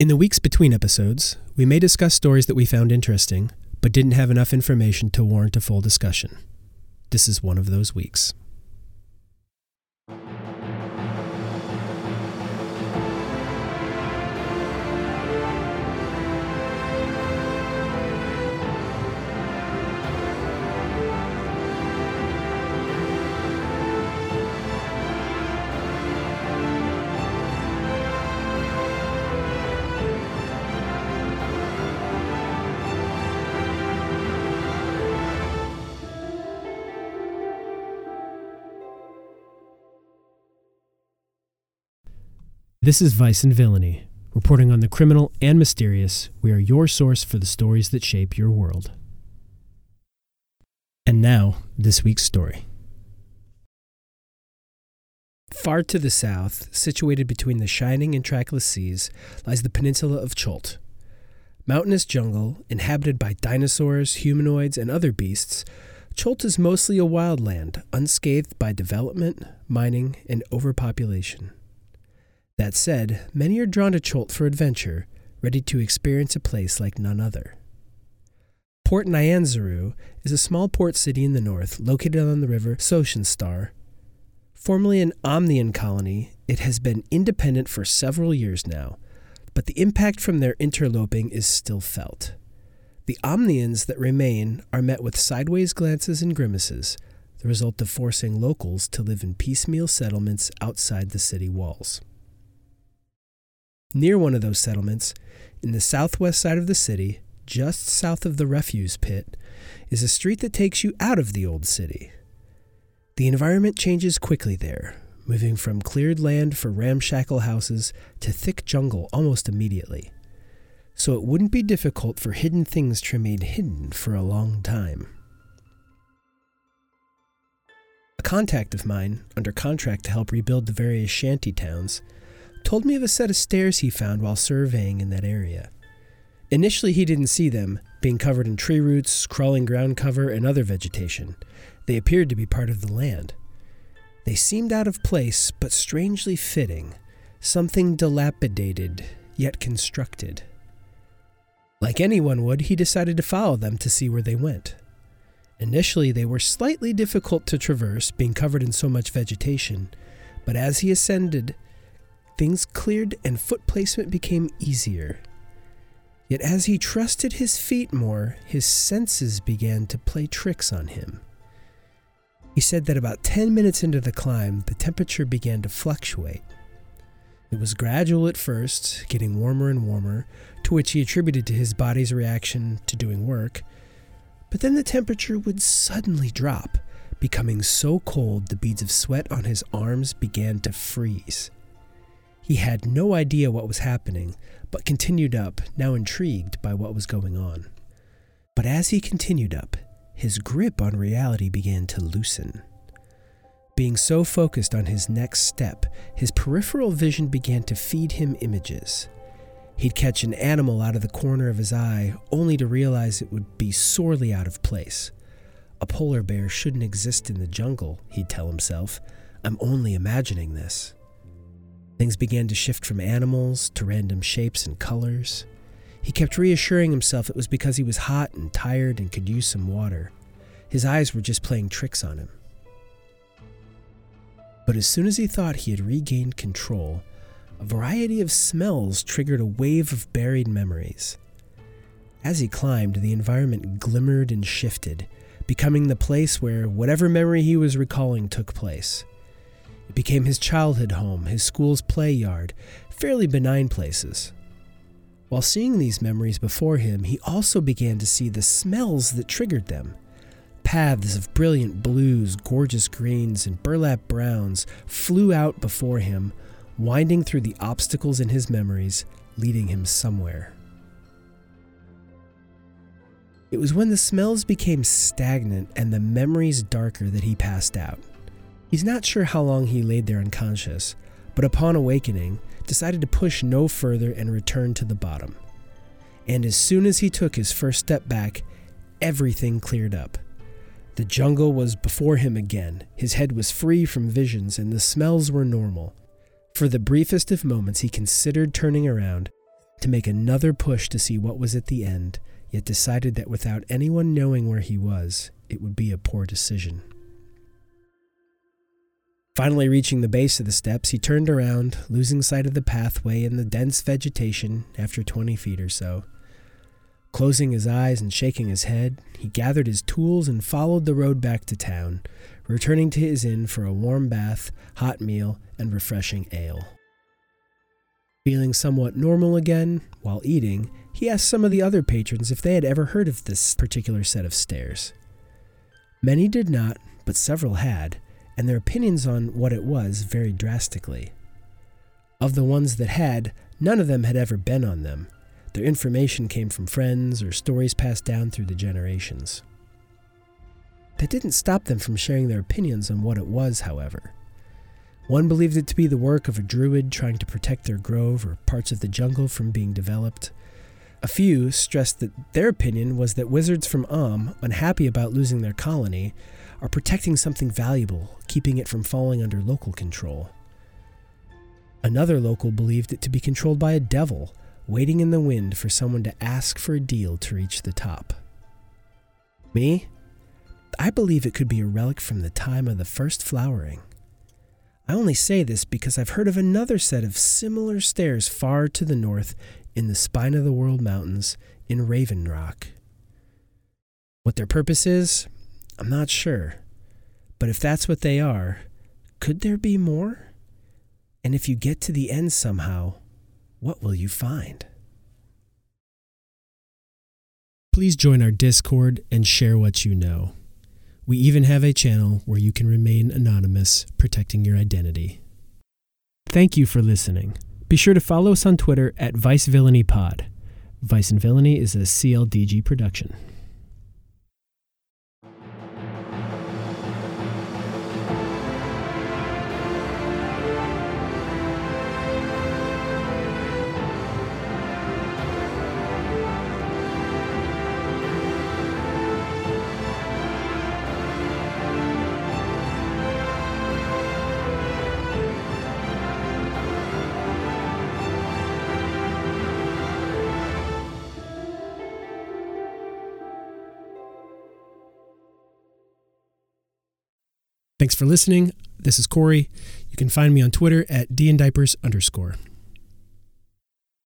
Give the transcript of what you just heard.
In the weeks between episodes, we may discuss stories that we found interesting, but didn't have enough information to warrant a full discussion. This is one of those weeks. This is Vice and Villainy, reporting on the criminal and mysterious. We are your source for the stories that shape your world. And now, this week's story. Far to the south, situated between the shining and trackless seas, lies the peninsula of Chult. Mountainous jungle, inhabited by dinosaurs, humanoids, and other beasts, Chult is mostly a wildland, unscathed by development, mining, and overpopulation. That said, many are drawn to Chult for adventure, ready to experience a place like none other. Port Nyanzaru is a small port city in the north located on the river Soshenstar. Formerly an Amnian colony, it has been independent for several years now, but the impact from their interloping is still felt. The Amnians that remain are met with sideways glances and grimaces, the result of forcing locals to live in piecemeal settlements outside the city walls. Near one of those settlements, in the southwest side of the city, just south of the refuse pit, is a street that takes you out of the old city. The environment changes quickly there, moving from cleared land for ramshackle houses to thick jungle almost immediately. So it wouldn't be difficult for hidden things to remain hidden for a long time. A contact of mine, under contract to help rebuild the various shanty towns, told me of a set of stairs he found while surveying in that area. Initially, he didn't see them, being covered in tree roots, crawling ground cover, and other vegetation. They appeared to be part of the land. They seemed out of place, but strangely fitting, something dilapidated, yet constructed. Like anyone would, he decided to follow them to see where they went. Initially, they were slightly difficult to traverse, being covered in so much vegetation, but as he ascended, things cleared and foot placement became easier. Yet as he trusted his feet more, his senses began to play tricks on him. He said that about 10 minutes into the climb, the temperature began to fluctuate. It was gradual at first, getting warmer and warmer, to which he attributed to his body's reaction to doing work. But then the temperature would suddenly drop, becoming so cold the beads of sweat on his arms began to freeze. He had no idea what was happening, but continued up, now intrigued by what was going on. But as he continued up, his grip on reality began to loosen. Being so focused on his next step, his peripheral vision began to feed him images. He'd catch an animal out of the corner of his eye, only to realize it would be sorely out of place. A polar bear shouldn't exist in the jungle, he'd tell himself. I'm only imagining this. Things began to shift from animals to random shapes and colors. He kept reassuring himself it was because he was hot and tired and could use some water. His eyes were just playing tricks on him. But as soon as he thought he had regained control, a variety of smells triggered a wave of buried memories. As he climbed, the environment glimmered and shifted, becoming the place where whatever memory he was recalling took place. It became his childhood home, his school's play yard, fairly benign places. While seeing these memories before him, he also began to see the smells that triggered them. Paths of brilliant blues, gorgeous greens, and burlap browns flew out before him, winding through the obstacles in his memories, leading him somewhere. It was when the smells became stagnant and the memories darker that he passed out. He's not sure how long he laid there unconscious, but upon awakening, decided to push no further and return to the bottom. And as soon as he took his first step back, everything cleared up. The jungle was before him again, his head was free from visions, and the smells were normal. For the briefest of moments, he considered turning around, to make another push to see what was at the end, yet decided that without anyone knowing where he was, it would be a poor decision. Finally, reaching the base of the steps, he turned around, losing sight of the pathway and the dense vegetation after 20 feet or so. Closing his eyes and shaking his head, he gathered his tools and followed the road back to town, returning to his inn for a warm bath, hot meal, and refreshing ale. Feeling somewhat normal again, while eating, he asked some of the other patrons if they had ever heard of this particular set of stairs. Many did not, but several had, and their opinions on what it was varied drastically. Of the ones that had, none of them had ever been on them. Their information came from friends or stories passed down through the generations. That didn't stop them from sharing their opinions on what it was, however. One believed it to be the work of a druid trying to protect their grove or parts of the jungle from being developed. A few stressed that their opinion was that wizards from Amn, unhappy about losing their colony, are protecting something valuable, keeping it from falling under local control. Another local believed it to be controlled by a devil, waiting in the wind for someone to ask for a deal to reach the top. Me? I believe it could be a relic from the time of the first flowering. I only say this because I've heard of another set of similar stairs far to the north in the Spine of the World Mountains in Raven Rock. What their purpose is, I'm not sure. But if that's what they are, could there be more? And if you get to the end somehow, what will you find? Please join our Discord and share what you know. We even have a channel where you can remain anonymous, protecting your identity. Thank you for listening. Be sure to follow us on Twitter at Vice Villainy Pod. Vice and Villainy is a CLDG production. Thanks for listening. This is Corey. You can find me on Twitter at dndiapers underscore.